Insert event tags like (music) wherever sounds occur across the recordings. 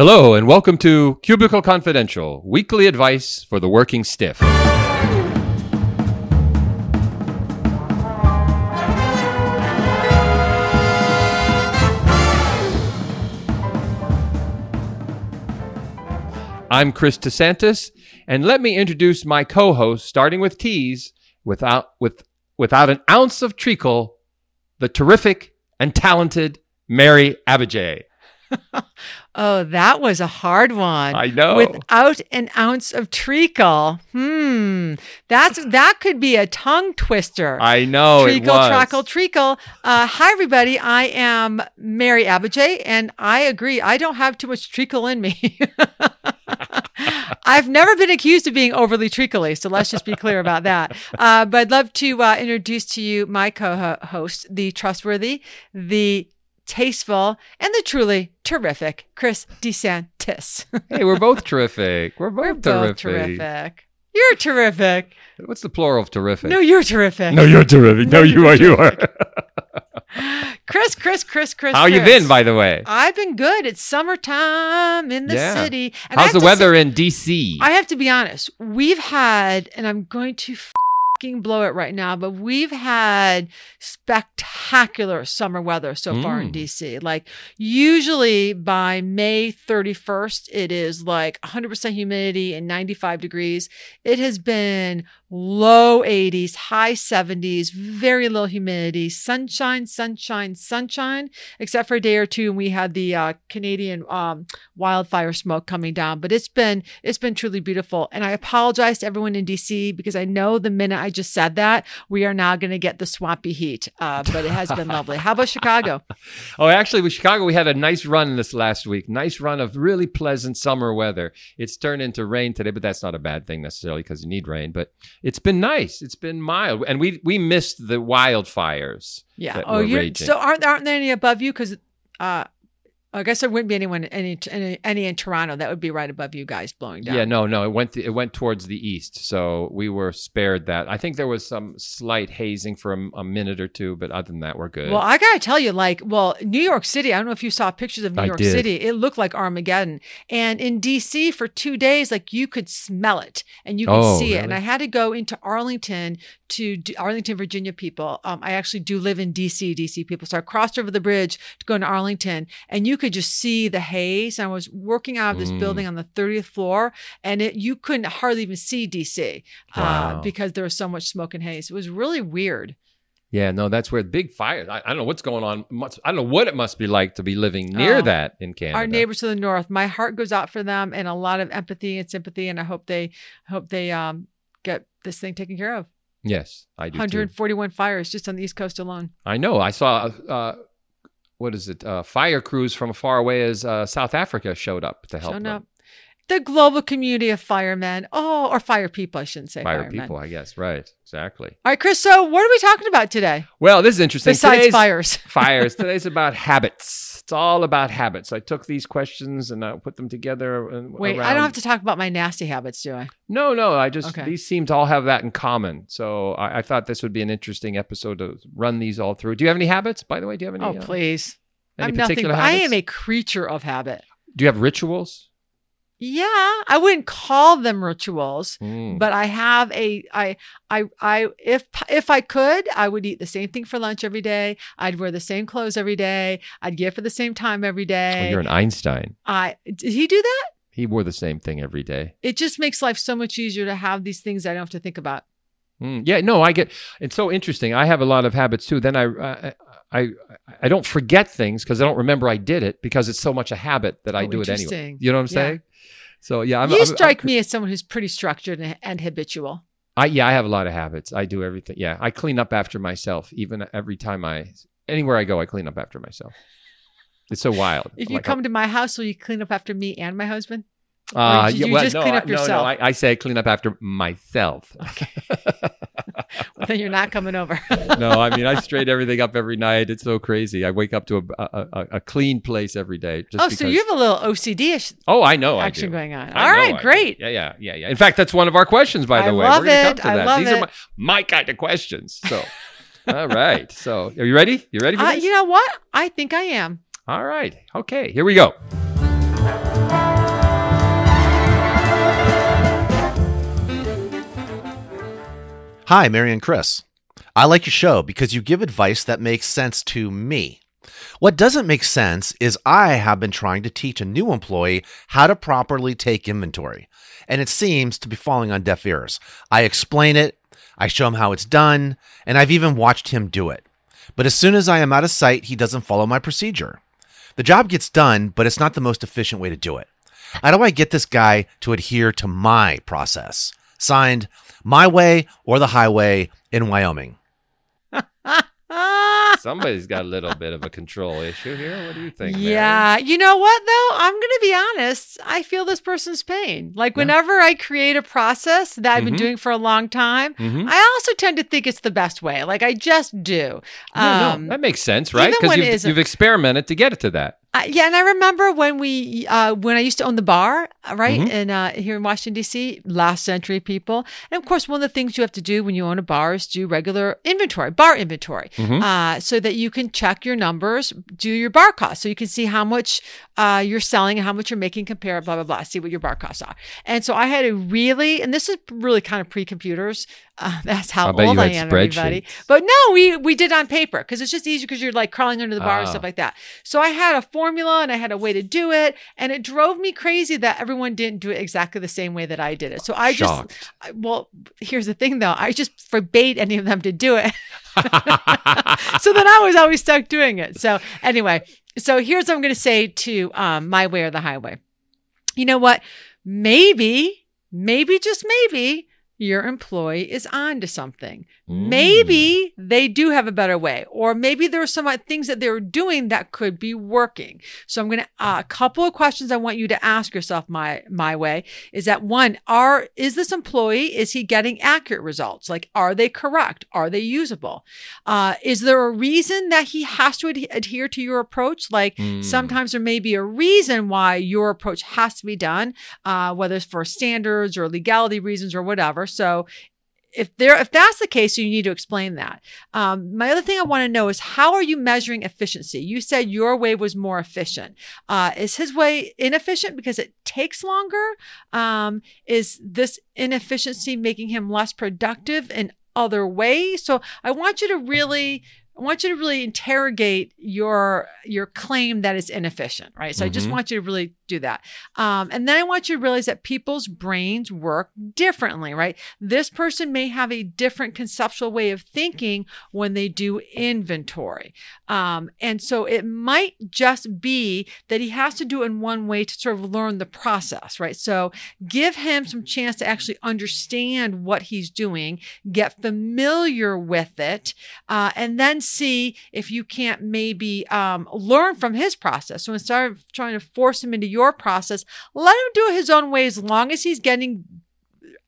Hello, and welcome to Cubicle Confidential, weekly advice for the working stiff. I'm Chris DeSantis, and let me introduce my co-host, starting with T's, without with without an ounce of treacle, the terrific and talented Mary Abbajay. (laughs) Oh, that was a hard one. I know. Without an ounce of treacle. Hmm. That's that could be a tongue twister. I know it treacle, was. trackle, treacle. Uh, hi, everybody. I am Mary Abbajay, and I agree. I don't have too much treacle in me. (laughs) I've never been accused of being overly treacly, so let's just be clear about that. Uh, but I'd love to uh, introduce to you my co-host, the trustworthy, the tasteful, and the truly terrific Chris DeSantis. (laughs) hey, we're both terrific. We're both, We're both terrific. terrific. You're terrific. What's the plural of terrific? No, you're terrific. no, you're terrific. No, you are. You are. (laughs) Chris, Chris, Chris, Chris. How you been, by the way? I've been good. It's summertime in the Yeah. city. And How's the to say- weather in DC? I have to be honest. We've had, and I'm going to fucking blow it right now, but we've had spectacular summer weather so far in Mm. DC. Like usually by May 31st, it is like 100% humidity and 95 degrees. It has been low 80s, high 70s, very low humidity, sunshine, sunshine, sunshine, except for a day or two. And we had the uh, Canadian um, wildfire smoke coming down, but it's been it's been truly beautiful. And I apologize to everyone in DC because I know the minute I just said that we are now going to get the swampy heat. Uh, but it has been lovely. How about Chicago? (laughs) oh, actually, with Chicago, we had a nice run this last week. Nice run of really pleasant summer weather. It's turned into rain today, but that's not a bad thing necessarily because you need rain. But it's been nice. It's been mild, and we we missed the wildfires. Yeah. Oh, you're so aren't aren't there any above you? Because uh, I guess there wouldn't be anyone any any any in Toronto that would be right above you guys blowing down. Yeah, no, no. It went it went towards the east, so we were spared that. I think there was some slight hazing for a, a minute or two, but other than that, we're good. Well, I gotta tell you, like, well, New York City. I don't know if you saw pictures of New I York did. City. It looked like Armageddon. And in DC for two days, like you could smell it and you could Oh, see it. And? I had to go into Arlington to do, Arlington, Virginia. People, um, I actually do live in DC. DC people. So I crossed over the bridge to go to Arlington, and you could just see the haze. And I was working out of this Mm. building on the 30th floor, and it you couldn't hardly even see DC uh, because there was so much smoke and haze. It was really weird. yeah, no, that's where big fires. I, I don't know what's going on. I don't know what it must be like to be living near Oh. that in Canada. our neighbors to the north. My heart goes out for them and a lot of empathy and sympathy, and I hope they hope they um get this thing taken care of. Yes, I do. Too. 141 fires just on the East Coast alone. I know. I saw. Uh, what is it? Uh, fire crews from far away as uh, South Africa showed up to help Showing them. up. The global community of firemen. Oh, or fire people, I shouldn't say Fire firemen. people, I guess. Right. Exactly. All right, Chris. So, what are we talking about today? Well, this is interesting. Besides Today's- fires. (laughs) fires. Today's about habits. It's all about habits. I took these questions and I put them together. And Wait, I don't have to talk about my nasty habits, do I? No, no. I just Okay. these seem to all have that in common. So I, I thought this would be an interesting episode to run these all through. Do you have any habits, by the way? Do you have any? Oh, uh, please. any I'm nothing. particular But I am a creature of habit. Do you have rituals? Yeah, I wouldn't call them rituals. Mm. but I have a I I I if if I could, I would eat the same thing for lunch every day. I'd wear the same clothes every day. I'd get up at the same time every day. Oh, day. you're an Einstein. I did he do that? He wore the same thing every day. It just makes life so much easier to have these things I don't have to think about. Mm, yeah, no, I get. It's so interesting. I have a lot of habits too. Then I, I, I, I don't forget things because I don't remember I did it because it's so much a habit that I Oh, do it anyway. You know what I'm Yeah. saying? So yeah, I'm, you I'm- strike I'm- me as someone who's pretty structured and, and habitual. I yeah, I have a lot of habits. I do everything. Yeah, I clean up after myself. Even every time I, anywhere I go, I clean up after myself. It's so wild. If you Like, come to my house, will you clean up after me and my husband? uh, did yeah, you well, just no, clean I- up no, no. I, I say clean up after myself. (laughs) Well, then you're not coming over. (laughs) no, I mean I straighten everything up every night. It's so crazy. I wake up to a a, a, a clean place every day. Just oh, so you have a little OCD Oh, I know. action I going on. I All right, great. Yeah, yeah, yeah, yeah. In fact, that's one of our questions, by the I way. love We're gonna come it. to I that. love These it. are my, my kind of questions. So, all right. So, are you ready? You ready for Uh, this? you know what? I think I am. All right. Okay. Here we go. Hi, Mary and Chris. I like your show because you give advice that makes sense to me. What doesn't make sense is I have been trying to teach a new employee how to properly take inventory, and it seems to be falling on deaf ears. I explain it, I show him how it's done, and I've even watched him do it. But as soon as I am out of sight, he doesn't follow my procedure. The job gets done, but it's not the most efficient way to do it. How do I get this guy to adhere to my process? Signed, My Way or the Highway in Wyoming. (laughs) Somebody's got a little bit of a control issue here. What do you think? Mary? Yeah. You know what, though? I'm going to be honest. I feel this person's pain. Like, whenever I create a process that I've been Mhm. doing for a long time, Mhm. I also tend to think it's the best way. Like, I just do. Yeah, Um, no, that makes sense, right? Because you've, you've experimented to get it to that. Uh, yeah, and I remember when we, uh, when I used to own the bar, uh, right, Mhm. in uh, here in Washington D.C., last century people, and of course, one of the things you have to do when you own a bar is do regular inventory, bar inventory, Mhm. uh, so that you can check your numbers, do your bar costs, so you can see how much uh, you're selling and how much you're making, compare, blah blah blah, see what your bar costs are. And so I had a really, and this is really kind of pre-computers. Uh, (laughs) that's how I old I am, everybody. But no, we we did on paper because it's just easier because you're like crawling under the bar and Ah. stuff like that. So I had a formula and I had a way to do it, and it drove me crazy that everyone didn't do it exactly the same way that I did it. So I Shocked. just, I- well, here's the thing though, I just forbade any of them to do it. (laughs) so then I was always stuck doing it. So anyway, so here's what I'm going to say to um, my way or the highway. You know what? Maybe, maybe just maybe your employee is on to something. Mm. Maybe they do have a better way, or maybe there are some things that they're doing that could be working. So I'm going to uh, a couple of questions I want you to ask yourself. My my way is that one: Are is this employee is he getting accurate results? Like, are they correct? Are they usable? Uh, is there a reason that he has to ad- adhere to your approach? Like Mm. sometimes there may be a reason why your approach has to be done, uh, whether it's for standards or legality reasons or whatever. So if there if that's the case, you need to explain that. Um, my other thing I want to know is how are you measuring efficiency? You said your way was more efficient. Uh, is his way inefficient because it takes longer? Um, is this inefficiency making him less productive in other ways? So I want you to really I want you to really interrogate your your claim that it's inefficient, right? So I just Mhm. want you to really do that. Um, and then I want you to realize that people's brains work differently, right? This person may have a different conceptual way of thinking when they do inventory. Um, and so it might just be that he has to do it in one way to sort of learn the process, right? So give him some chance to actually understand what he's doing, get familiar with it, uh, and then see if you can't maybe um, learn from his process. So instead of trying to force him into your process, let him do it his own way as long as he's getting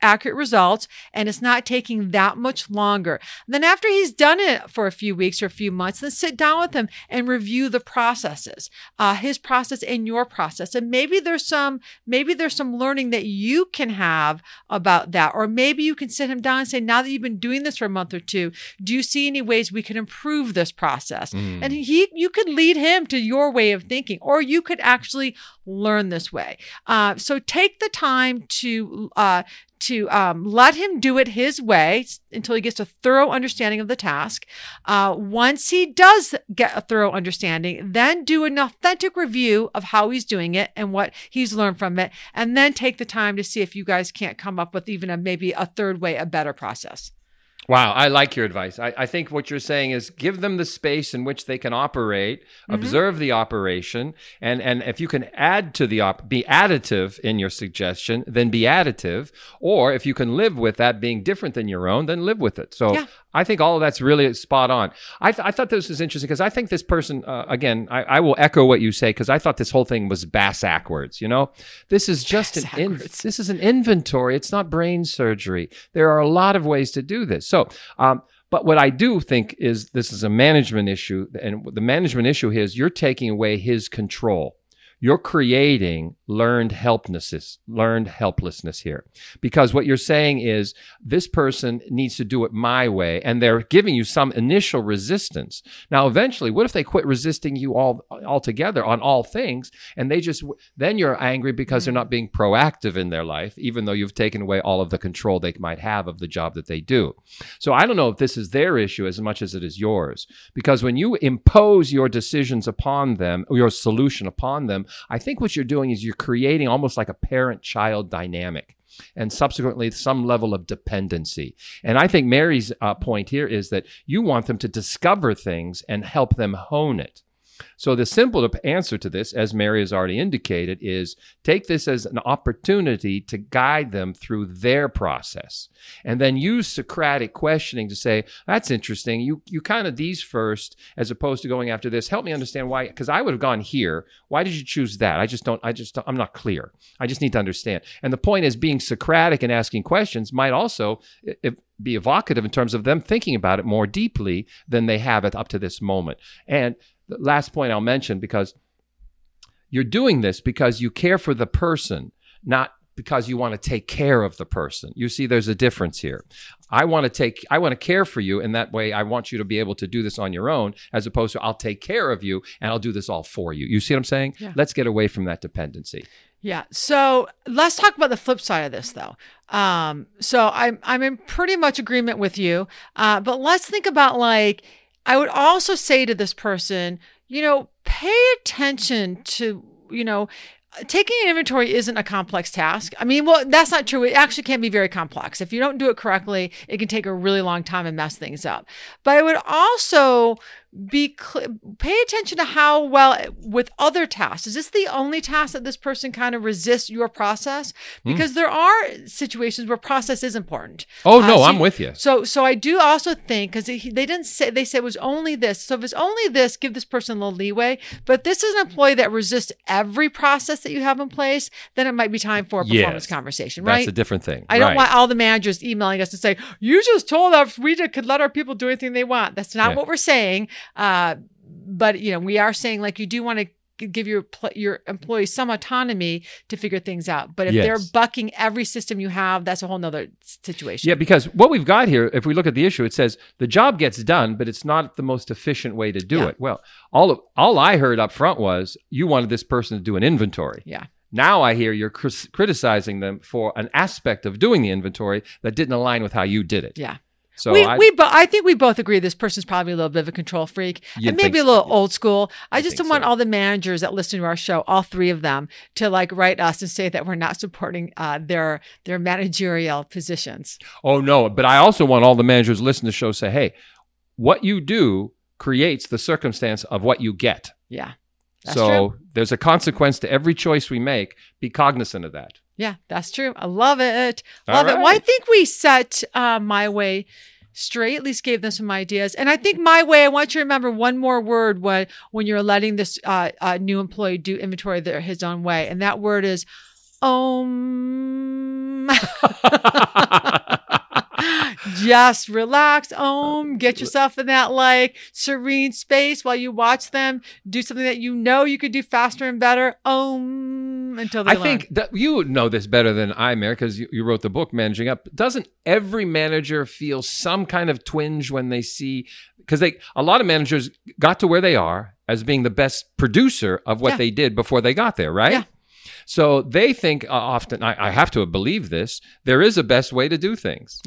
accurate results and it's not taking that much longer. Then after he's done it for a few weeks or a few months, then sit down with him and review the processes, uh, his process and your process. And maybe there's some, maybe there's some learning that you can have about that. Or maybe you can sit him down and say, now that you've been doing this for a month or two, do you see any ways we can improve this process? Mm. And he, you could lead him to your way of thinking, or you could actually learn this way. Uh, so take the time to uh, to um, let him do it his way until he gets a thorough understanding of the task. Uh, once he does get a thorough understanding, then do an authentic review of how he's doing it and what he's learned from it, and then take the time to see if you guys can't come up with even a maybe a third way, a better process. Wow, I like your advice. I, I think what you're saying is give them the space in which they can operate, Mm-hmm. observe the operation, and and if you can add to the op, be additive in your suggestion, then be additive. Or if you can live with that being different than your own, then live with it. So Yeah. I think all of that's really spot on. I, th- I thought this was interesting because I think this person, uh, again, I, I will echo what you say because I thought this whole thing was bass backwards. You know, this is just an in, this is an inventory. It's not brain surgery. There are a lot of ways to do this. So, um, but what I do think is this is a management issue, and the management issue is you're taking away his control. You're creating learned helplessness, learned helplessness here. Because what you're saying is this person needs to do it my way, and they're giving you some initial resistance. Now, eventually, what if they quit resisting you all altogether on all things, and they just then you're angry because they're not being proactive in their life, even though you've taken away all of the control they might have of the job that they do. So I don't know if this is their issue as much as it is yours, because when you impose your decisions upon them, your solution upon them, I think what you're doing is you're creating almost like a parent child dynamic and subsequently some level of dependency. And I think Mary's uh, point here is that you want them to discover things and help them hone it. So the simple answer to this, as Mary has already indicated, is take this as an opportunity to guide them through their process. And then use Socratic questioning to say, that's interesting. You you kind of these first, as opposed to going after this. Help me understand why, because I would have gone here. Why did you choose that? I just don't, I just, I'm not clear. I just need to understand. And the point is being Socratic and asking questions might also if, be evocative in terms of them thinking about it more deeply than they have it up to this moment. And the last point I'll mention because you're doing this because you care for the person, not because you want to take care of the person. You see, there's a difference here. I want to take, I want to care for you, and that way I want you to be able to do this on your own, as opposed to I'll take care of you and I'll do this all for you. You see what I'm saying? Yeah. Let's get away from that dependency. Yeah. So let's talk about the flip side of this, though. Um, so I'm I'm in pretty much agreement with you. Uh, but let's think about like I would also say to this person, you know, pay attention to you know. Taking an inventory isn't a complex task. I mean, well, that's not true. It actually can be very complex. If you don't do it correctly, it can take a really long time and mess things up. But I would also be cl- pay attention to how well with other tasks is this the only task that this person kind of resists your process Hmm. because there are situations where process is important Oh Uh, no, so I'm you- with you. so so i do also think because they, didn't say they said it was only this so if it's only this give this person a little leeway but this is an employee that resists every process that you have in place then it might be time for a performance Yes. conversation That's a different thing. I don't want all the managers emailing us to say, you just told us we could let our people do anything they want. That's not Yeah. what we're saying. Uh, but, you know, we are saying like you do want to give your your employees some autonomy to figure things out. But if they're bucking every system you have, that's a whole nother situation. Yeah, because what we've got here, if we look at the issue, it says the job gets done, but it's not the most efficient way to do Yeah. it. Well, all of, all I heard up front was you wanted this person to do an inventory. Yeah. Now I hear you're cris- criticizing them for an aspect of doing the inventory that didn't align with how you did it. Yeah. So we, I, we bo- I think we both agree this person's probably a little bit of a control freak and maybe think a little old school. I, I just don't want so. all the managers that listen to our show, all three of them, to like write us and say that we're not supporting uh, their their managerial positions. oh no, but I also want all the managers listen to the show say, hey, what you do creates the circumstance of what you get. Yeah. That's so true. there's a consequence to every choice we make. Be cognizant of that. Yeah, that's true. I love it. Love it. Well, I think we set uh, my way straight. At least gave them some ideas. And I think my way. I want you to remember one more word when when you're letting this uh, uh, new employee do inventory their his own way, and that word is om. (laughs) Just relax, om. Get yourself in that like serene space while you watch them do something that you know you could do faster and better. Om until they I learn. think that you know this better than I, Mary, because you, you wrote the book Managing Up. Doesn't every manager feel some kind of twinge when they see because they a lot of managers got to where they are as being the best producer of what Yeah. they did before they got there, right? Yeah. So they think uh, often, I, I have to believe this, there is a best way to do things.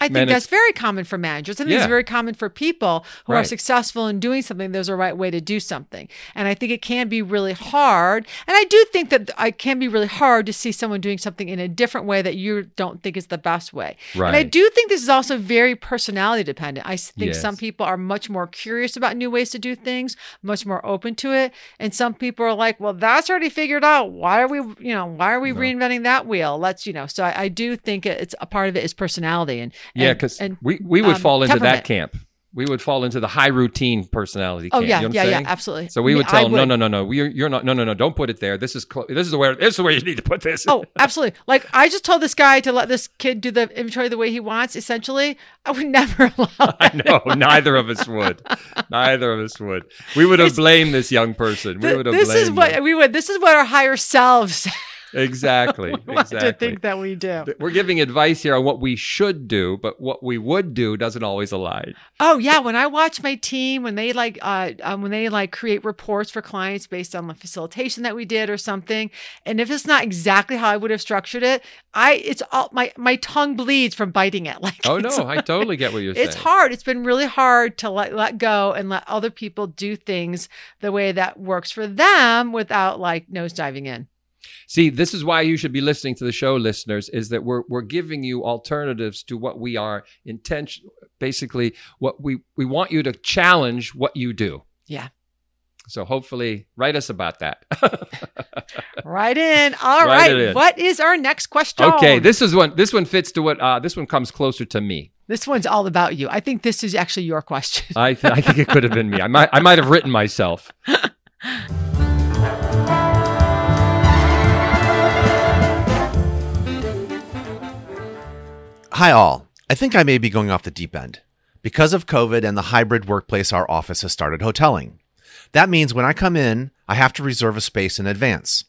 I think that's very common for managers. I think it's very common for people who are successful in doing something. There's a right way to do something. And I think it can be really hard. And I do think that it can be really hard to see someone doing something in a different way that you don't think is the best way. Right. And I do think this is also very personality dependent. I think Yes. some people are much more curious about new ways to do things, much more open to it. And some people are like, well, that's already figured out. Why are we, you know, why are we No. reinventing that wheel? Let's, you know, so I, I do think it's a part of it is personality and, Yeah, because we, we would um, fall into that camp. we would fall into the high routine personality. Oh camp, yeah, you know what yeah, I'm yeah, saying? absolutely. So we I would tell I them, no, would- no, no, no. We, you're not. No, no, no. Don't put it there. This is clo- this is where this is the way you need to put this. Oh, (laughs) absolutely. Like I just told this guy to let this kid do the inventory the way he wants. Essentially, I would (laughs) never allow. I know. Neither of us would. Neither of us would. We would have It's- blamed this young person. We would have this is blamed what them. we would. This is what our higher selves (laughs) exactly. (laughs) exactly. to think that we do. We're giving advice here on what we should do, but what we would do doesn't always align. Oh yeah, when I watch my team when they like uh um, when they like create reports for clients based on the facilitation that we did or something, and if it's not exactly how I would have structured it, I it's all my my tongue bleeds from biting it. (laughs) Like Oh no, I totally get what you're it's saying. It's hard. It's been really hard to let let go and let other people do things the way that works for them without like nose diving in. See, this is why you should be listening to the show, listeners, is that we're we're giving you alternatives to what we are intention basically what we we want you to challenge what you do. Yeah. So hopefully write us about that. (laughs) Right in. All right. In. What is our next question? okay, this is one this one fits to what uh this one comes closer to me. this one's all about you. I think this is actually your question. I th- I think it could have been me. I might I might have written myself. (laughs) Hi, all. I think I may be going off the deep end. Because of COVID and the hybrid workplace our office has started hoteling. That means when I come in, I have to reserve a space in advance.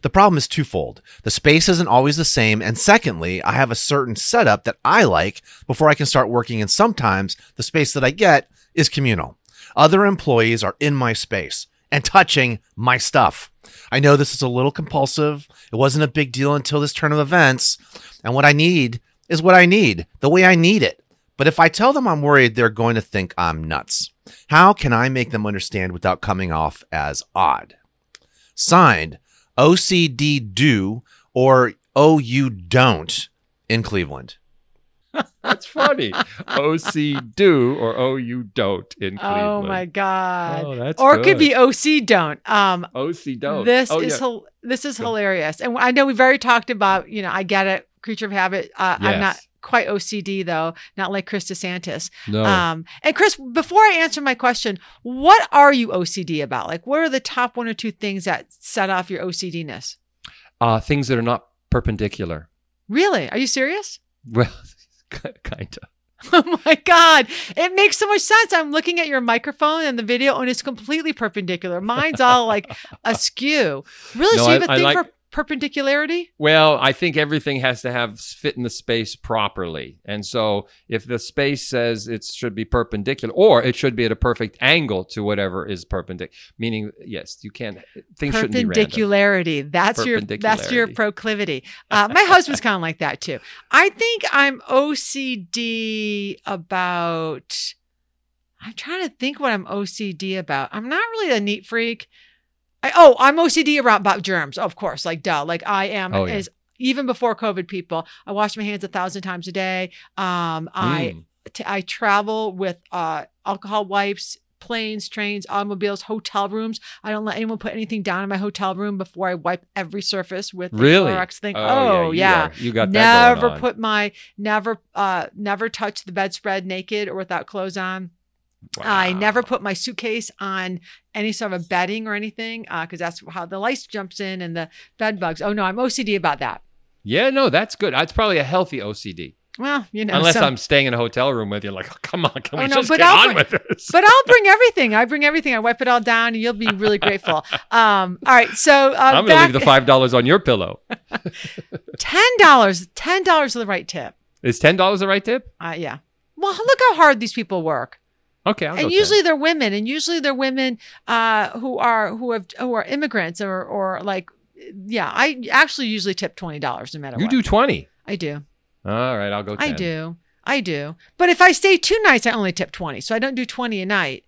The problem is twofold. The space isn't always the same, and secondly, I have a certain setup that I like before I can start working, and sometimes the space that I get is communal. Other employees are in my space and touching my stuff. I know this is a little compulsive. It wasn't a big deal until this turn of events, and what I need is what I need, the way I need it. But if I tell them I'm worried, they're going to think I'm nuts. How can I make them understand without coming off as odd? Signed, OCD do or oh you don't in Cleveland. (laughs) That's funny. OC do or oh you don't in Cleveland. Oh my god. Oh, that's or it could be OC don't. Um OC don't. this oh, is yeah. this is hilarious. And I know we've already talked about, you know, I get it, creature of habit. Uh, I'm not quite OCD though, not like Chris DeSantis. no. Um, and Chris, before I answer my question, what are you OCD about? Like, what are the top one or two things that set off your OCDness? uh, things that are not perpendicular. Really? Are you serious? Well, (laughs) kind of. (laughs) Oh my God. It makes so much sense. I'm looking at your microphone and the video, and it's completely perpendicular. Mine's all like (laughs) askew. Really? No, so you have a I thing like- for perpendicularity? Well, I think everything has to have fit in the space properly. And so if the space says it should be perpendicular or it should be at a perfect angle to whatever is perpendicular, meaning yes, you can't things shouldn't be. Perpendicularity. That's your that's your proclivity. Uh, my husband's kind of like that too. I think I'm OCD about. I'm trying to think what I'm OCD about. I'm not really a neat freak. I, oh, I'm OCD around about germs, of course, like duh. Like I am Oh, yeah. as even before COVID. People, I wash my hands a thousand times a day. Um, I Mm. t- I travel with uh, alcohol wipes, planes, trains, automobiles, hotel rooms. I don't let anyone put anything down in my hotel room before I wipe every surface with the Really? Clorox thing. Oh, Oh, you yeah. are- You, got that Never put my never uh never touch the bedspread naked or without clothes on. I never put my suitcase on any sort of a bedding or anything because that's how the lice jumps in and the bed bugs. Oh no, I'm OCD about that. Yeah, no, that's good. That's probably a healthy OCD. Well, you know, Unless some- I'm staying in a hotel room with you, like, oh, come on, can Oh, we no, just get I'll on bring- with this? but I'll bring everything. I bring everything. I wipe it all down, and you'll be really grateful. (laughs) Um, all right, so uh, I'm gonna back, leave the five dollars on your pillow. (laughs) ten dollars. Ten dollars is the right tip. Is ten dollars the right tip? Uh, yeah. Well, look how hard these people work, Okay, I'll and 10. usually they're women, and usually they're women uh, who are who have who are immigrants or or like. Yeah, I actually usually tip twenty dollars no matter what. you what. do twenty. I do. All right, I'll go. 10. I do. I do. But if I stay two nights, I only tip twenty, so I don't do twenty a night.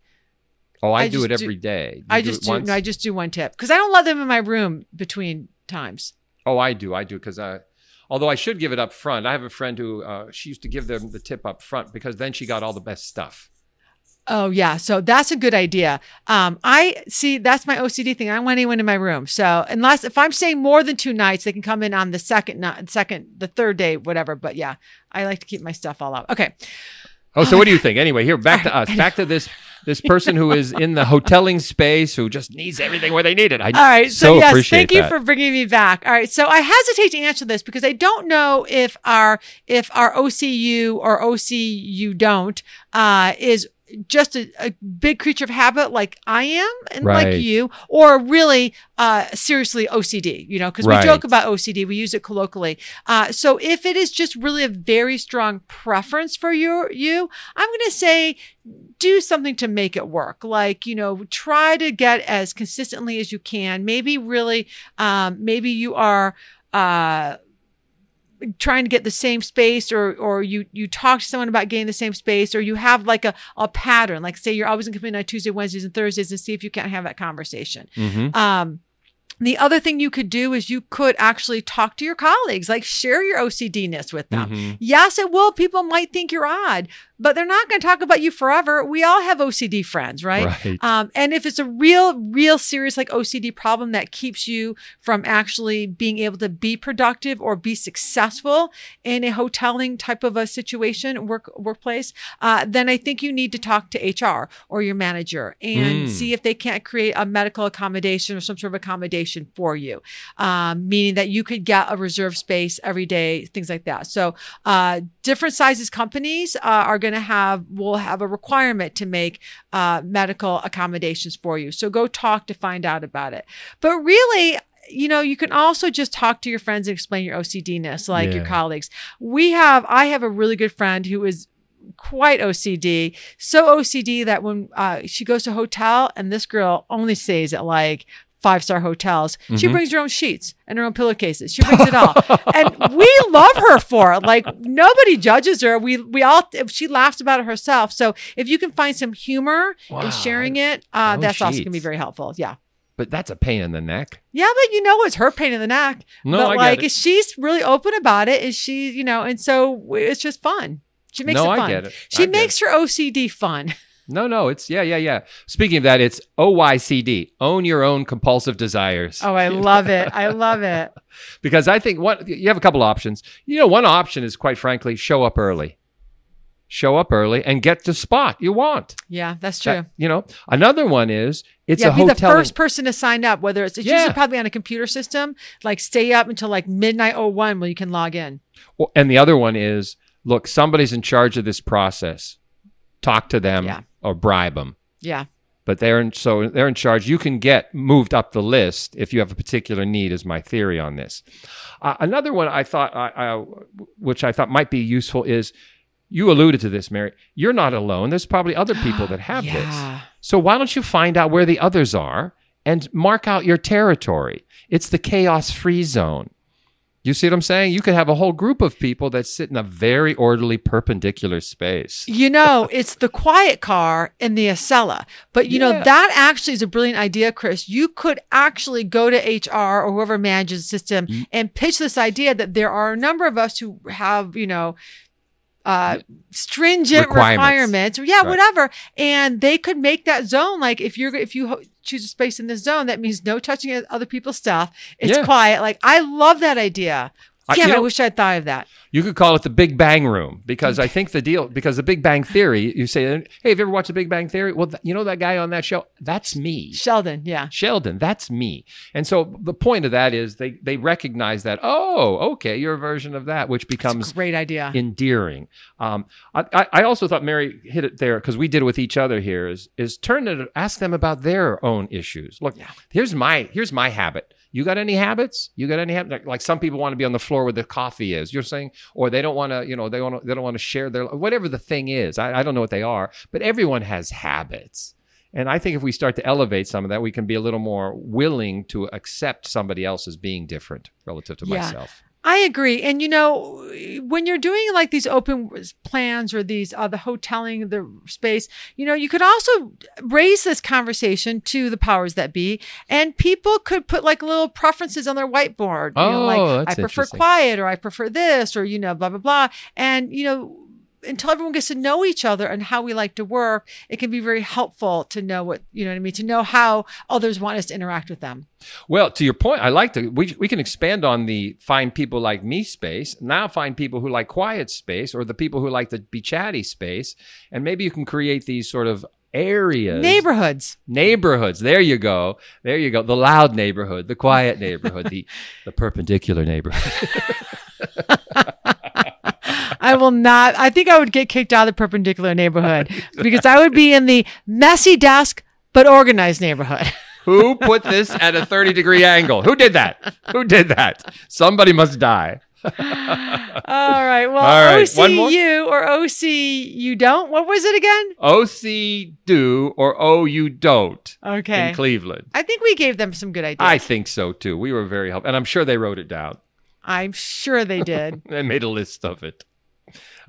Oh, I, I do it just do- every day. You I do just it do. No, I just do one tip because I don't let them in my room between times. Oh, I do. I do because I. Although I should give it up front. I have a friend who uh, she used to give them the tip up front because then she got all the best stuff. Oh yeah, so that's a good idea. Um, I see that's my OCD thing. I don't want anyone in my room. So unless if I'm staying more than two nights, they can come in on the second, not second, the third day, whatever. But yeah, I like to keep my stuff all out. Okay, Oh, so what do you think? Anyway, here back to us. Back to this this person who is in the hoteling space who just needs everything where they need it. I All right. So, so yes, thank you that. for bringing me back. All right. So I hesitate to answer this because I don't know if our if our OCU or OCU don't uh, is just a, a big creature of habit like I am and Right. like you, or really uh, seriously OCD. You know, because Right. we joke about OCD, we use it colloquially. Uh, so if it is just really a very strong preference for you, you, I'm going to say do something to make it work. Like, you know, try to get as consistently as you can. Maybe really, um, maybe you are, uh, trying to get the same space or or you you talk to someone about getting the same space or you have like a, a pattern like say you're always going to come in on tuesday wednesdays and thursdays and see if you can't have that conversation Mhm. um, the other thing you could do is you could actually talk to your colleagues, like share your OCDness with them. Mhm. Yes, it will. People might think you're odd, but they're not going to talk about you forever. We all have OCD friends, right? Right. Um, and if it's a real, real serious like OCD problem that keeps you from actually being able to be productive or be successful in a hoteling type of a situation, work workplace, uh, then I think you need to talk to HR or your manager and Mm. see if they can't create a medical accommodation or some sort of accommodation for you, um, meaning that you could get a reserve space every day, things like that. So, uh, different sizes companies uh, are going to have will have a requirement to make uh, medical accommodations for you. So go talk to find out about it. But really. You know, you can also just talk to your friends and explain your OCDness, like your colleagues. We have, I have a really good friend who is quite OCD, so OCD that when uh, she goes to a hotel and this girl only stays at like five star hotels, she Mhm. brings her own sheets and her own pillowcases. She brings it all, (laughs) and we love her for it. Like nobody judges her. We we all if she laughs about it herself. So if you can find some humor Wow. in sharing it, uh, Own that's also gonna be very helpful. Yeah. But that's a pain in the neck. Yeah, but you know it's her pain in the neck. No, but I like get it. she's really open about it, and she, you know, and so it's just fun. She makes no, it I fun. get it. She I makes her OCD fun. (laughs) No, no, it's yeah, yeah, yeah. Speaking of that, it's OYCD. Own your own compulsive desires. Oh, I (laughs) love it. I love it. (laughs) because I think what you have a couple options. You know, one option is quite frankly, show up early. Show up early and get the spot you want. Yeah, that's true. That- you know, another one is it's yeah, a be the first person to sign up. Whether it's, it's Yeah. usually probably on a computer system, like stay up until like midnight oh one when you can log in. Well, and the other one is look, somebody's in charge of this process. Talk to them Yeah. or bribe them. Yeah, But they're in, so they're in charge. You can get moved up the list if you have a particular need. Is my theory on this. Uh, another one I thought, I, I, which I thought might be useful, is you alluded to this, Mary. You're not alone. There's probably other (gasps) people that have this. yeah. So why don't you find out where the others are and mark out your territory? It's the chaos free zone. You see what I'm saying? You could have a whole group of people that sit in a very orderly perpendicular space. You know, it's the quiet car in the Acela. But you know, that actually is a brilliant idea, Chris. You could actually go to HR or whoever manages the system Mm. and pitch this idea that there are a number of us who have, you know, uh, stringent Requirements. requirements, or yeah, Right. whatever, and they could make that zone like if you're if you ho- choose a space in this zone, that means no touching other people's stuff. It's Yeah. quiet. Like I love that idea. I- Damn, you I wish I'd thought of that. You could call it the Big Bang Room because I think the deal, because the Big Bang Theory, you say, hey, have you ever watched the Big Bang Theory? Well, th- you know that guy on that show? That's me. Sheldon, yeah. Sheldon, that's me. And so the point of that is they, they recognize that, oh, okay, you're a version of that, which becomes Great idea. endearing. Um, I, I- I also thought Mary hit it there because we did it with each other here is, is turn to ask them about their own issues. Look, yeah. here's my, here's my habit. You got any habits? You got any habits? Like, like some people want to be on the floor where the coffee is. You're saying, or they don't want to, you know, they want they don't want to share their whatever the thing is. I, I don't know what they are, but everyone has habits. And I think if we start to elevate some of that, we can be a little more willing to accept somebody else as being different relative to Yeah. myself. I agree. And you know, when you're doing like these open plans or these uh, the hoteling the space, you know, you could also raise this conversation to the powers that be, and people could put like little preferences on their whiteboard. You know, Oh, like that's I prefer quiet, or I prefer this, or you know, blah blah blah. And you know, until everyone gets to know each other and how we like to work, it can be very helpful to know what you know what I mean, to know how others want us to interact with them. Well, to your point, I like to. We we can expand on the find people like me space. Now find people who like quiet space, or the people who like to be chatty space, and maybe you can create these sort of areas, Neighborhoods. neighborhoods. There you go. There you go. The loud neighborhood, the quiet neighborhood, the the perpendicular neighborhood. (laughs) (laughs) I will not. I think I would get kicked out of the perpendicular neighborhood because I would be in the messy desk but organized neighborhood. (laughs) Who put this at a 30 degree angle? Who did that? Who did that? Somebody must die. (laughs) All right. Well, All right, OC one more? you or OC you don't. What was it again? OC do or O you don't Okay. in Cleveland. I think we gave them some good ideas. I think so too. We were very helpful. And I'm sure they wrote it down I'm sure they did. (laughs) they made a list of it.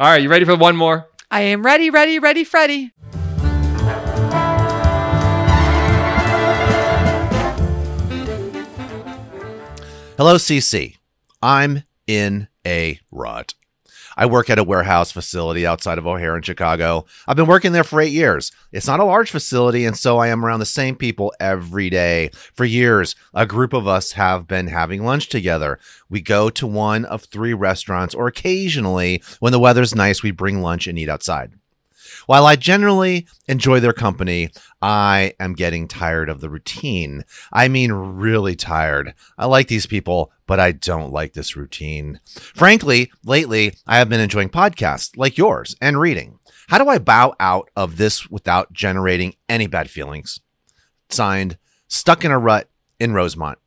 All right, you ready for one more? I am ready, ready, ready, Freddy. Hello, CC. I'm in a rut. I work at a warehouse facility outside of O'Hare in Chicago. I've been working there for eight years. It's not a large facility, and so I am around the same people every day. For years, a group of us have been having lunch together. We go to one of three restaurants, or occasionally, when the weather's nice, we bring lunch and eat outside. While I generally enjoy their company, I am getting tired of the routine. I mean, really tired. I like these people, but I don't like this routine. Frankly, lately, I have been enjoying podcasts like yours and reading. How do I bow out of this without generating any bad feelings? Signed, Stuck in a Rut in Rosemont.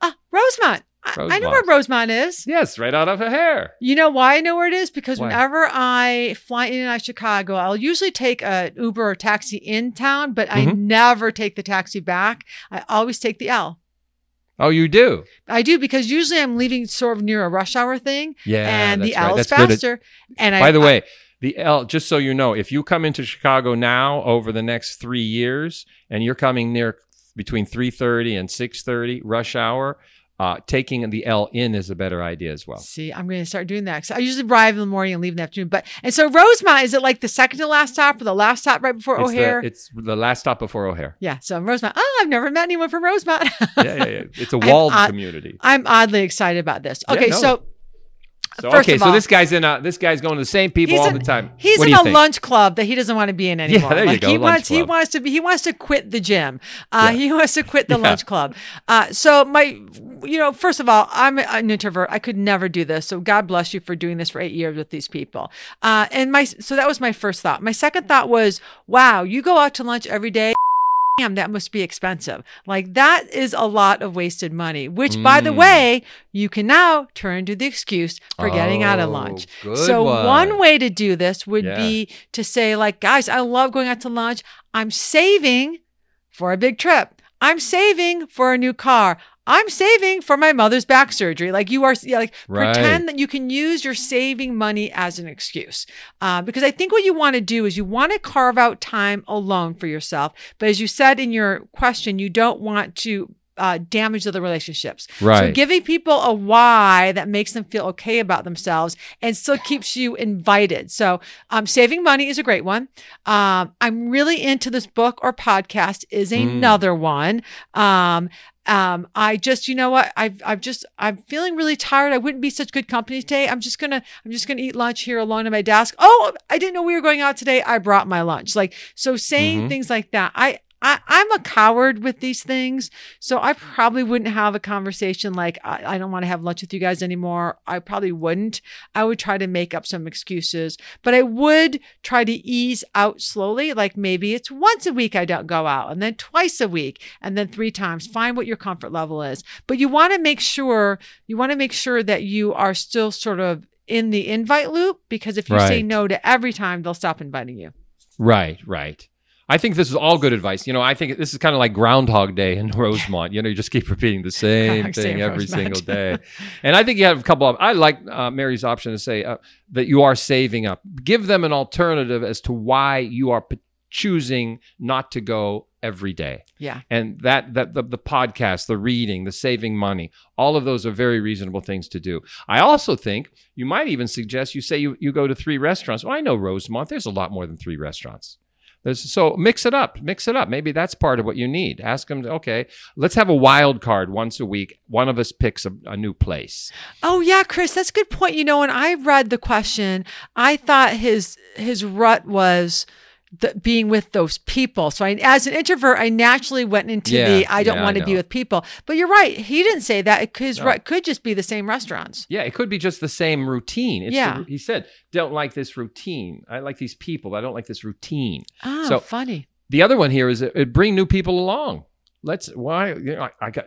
Ah, Rosemont. I, I know where Rosemont. Rosemont is. Yes, right out of O'Hare. You know why I know where it is? Because Why? whenever I fly in and out of Chicago, I'll usually take a Uber or taxi in town, but I Mhm. never take the taxi back. I always take the L. Oh, you do? I do because usually I'm leaving sort of near a rush hour thing, Yeah. and the that's right. L is That's good at- faster. And I, By the I- way, the L, just so you know, if you come into Chicago now over the next three years and you're coming near between 3.30 and 6.30 rush hour, uh, taking the L in is a better idea as well. See, I'm going to start doing that. I usually arrive in the morning and leave in the afternoon. But and so Rosemont is it like the second to last stop or the last stop right before It's O'Hare? the, it's the last stop before O'Hare. yeah, so I'm Rosemont. Oh, I've never met anyone from Rosemont. Yeah, yeah, yeah. (laughs) It's a I'm walled odd- community. I'm oddly excited about this. Yeah, Okay, no. so So, first okay, so all- this guy's in a, this guy's going to the same people all in- the time. He's What in a think? lunch club that he doesn't want to be in (laughs) anymore. Yeah, there you like go, He wants he wants to be he wants to quit the gym. Uh, Yeah. He wants to quit the (laughs) Yeah. lunch club. Uh, so my, you know, first of all, I'm an introvert. I could never do this. So God bless you for doing this for eight years with these people. Uh, and my so that was my first thought. My second thought was, wow, you go out to lunch every day. Damn, that must be expensive. Like that is a lot of wasted money. Which, by the Mm. way, you can now turn to the excuse for getting out of Oh, lunch. so one. one way to do this would Yeah. be to say, like, guys, I love going out to lunch. I'm saving for a big trip. I'm saving for a new car. I'm saving for my mother's back surgery. Like you are, like Right. pretend that you can use your saving money as an excuse. Uh, because I think what you want to do is you want to carve out time alone for yourself. But as you said in your question, you don't want to uh, damage the relationships. Right. So giving people a why that makes them feel okay about themselves and still keeps you invited. So um, saving money is a great one. Um, I'm really into this book or podcast is Mm. another one. Um, um, I just, you know what? I've, I've just, I'm feeling really tired. I wouldn't be such good company today. I'm just gonna, I'm just gonna eat lunch here alone at my desk. Oh, I didn't know we were going out today. I brought my lunch. Like, so saying Mhm. things like that. I, I, I'm a coward with these things. So I probably wouldn't have a conversation like, I, I don't want to have lunch with you guys anymore. I probably wouldn't. I would try to make up some excuses, but I would try to ease out slowly. Like maybe it's once a week I don't go out and then twice a week and then three times. Find what your comfort level is. But you want to make sure, you want to make sure that you are still sort of in the invite loop because if you say no to every time, they'll stop inviting you. Right, right. I think this is all good advice. You know, I think this is kind of like Groundhog Day in (laughs) Rosemont. You know, you just keep repeating the same thing every Rosemont. single (laughs) day. And I think you have a couple of. I like uh, Mary's option to say uh, that you are saving up. Give them an alternative as to why you are p- choosing not to go every day. Yeah. And that that the, the podcast, the reading, the saving money, all of those are very reasonable things to do. I also think you might even suggest you say you, you go to three restaurants. Well, I know Rosemont, there's a lot more than three restaurants. There's, so mix it up, mix it up. Maybe that's part of what you need. Ask them, okay, let's have a wild card once a week. One of us picks a, a new place. Oh yeah, Chris, that's a good point. You know, when I read the question, I thought his his rut was the, being with those people. So I, as an introvert, I naturally went into Yeah, the I don't yeah, want to be with people. But you're right. He didn't say that. It could, No. it could just be the same restaurants. Yeah, it could be just the same routine. It's the- Yeah. he said, don't like this routine. I like these people. I don't like this routine. Oh, So- funny. The other one here is uh, bring new people along. Let's why you know, I, I got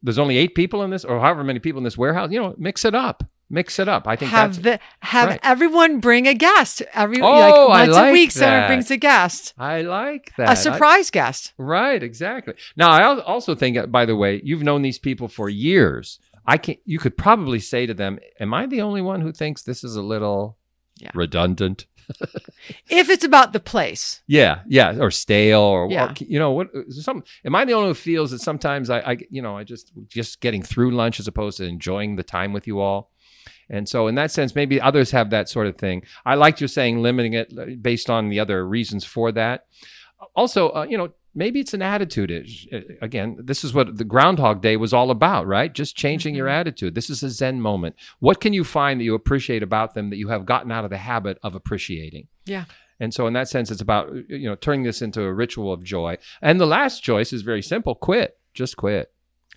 there's only eight people in this or however many people in this warehouse. You know, mix it up. Mix it up. I think Have that's the have right. everyone bring a guest every Oh, like I once a like week. Someone brings a guest, I like that. a I- surprise guest. right, exactly. Now I also think uh, by the way, you've known these people for years. I can you could probably say to them, Am I the only one who thinks this is a little Yeah. redundant? (laughs) If it's about the place, Yeah, yeah, or stale, or, or, you know what? Some am I the only one who feels that sometimes I, I, you know, I just just getting through lunch as opposed to enjoying the time with you all. And so, in that sense, maybe others have that sort of thing. I liked your saying limiting it uh, based on the other reasons for that. Also, uh, you know, maybe it's an attitude. It- uh, Again, this is what the Groundhog Day was all about, right? Just changing your attitude. This is a Zen moment. What can you find that you appreciate about them that you have gotten out of the habit of appreciating? yeah. And so, in that sense, it's about you know turning this into a ritual of joy. And the last choice is very simple: quit. Just quit.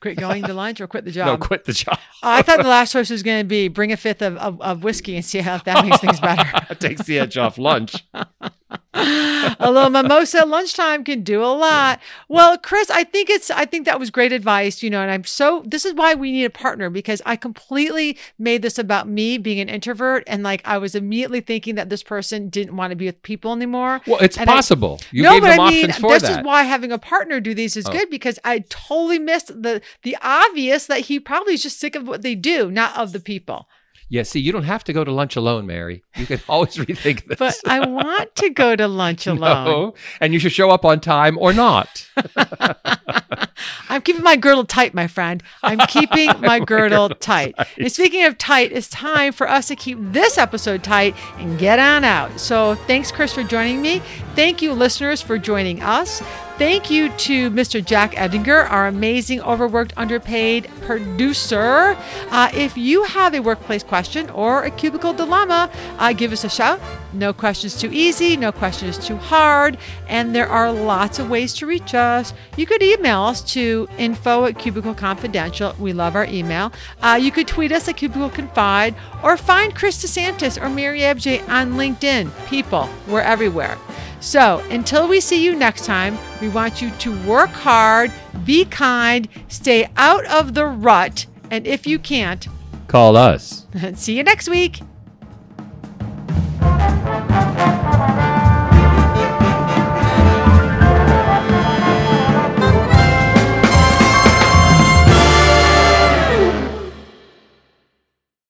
Quit going to lunch or quit the job? No, quit the job. Oh, I thought the last choice was going to be bring a fifth of, of, of whiskey and see how that makes things better. (laughs) Takes the edge off lunch. (laughs) a little mimosa at lunchtime can do a lot. Well, Chris, I think it's I think that was great advice, you know, and I'm so this is why we need a partner because I completely made this about me being an introvert and like I was immediately thinking that this person didn't want to be with people anymore. Well, it's And I- possible. you no, gave but them I mean, this that. is why having a partner do these is Oh. good because I totally missed the the obvious that he probably is just sick of what they do, not of the people. Yeah. See, you don't have to go to lunch alone, Mary. You can always (laughs) rethink this. But I want to go to lunch (laughs) alone. No, and you should show up on time or not. (laughs) I'm keeping my girdle tight, my friend. I'm keeping my girdle tight. And speaking of tight, it's time for us to keep this episode tight and get on out. So thanks, Chris, for joining me. Thank you, listeners, for joining us. Thank you to Mr. Jack Edinger, our amazing, overworked, underpaid producer. Uh, if you have a workplace question or a cubicle dilemma, uh, give us a shout. No questions too easy, no questions too hard, and there are lots of ways to reach us. You could email us to info at cubicle confidential. We love our email. Uh, you could tweet us at cubicle confide or find Chris DeSantis or Mary Abbajay on LinkedIn. People, we're everywhere. So until we see you next time, we want you to work hard, be kind, stay out of the rut, and if you can't, call us. (laughs) see you next week.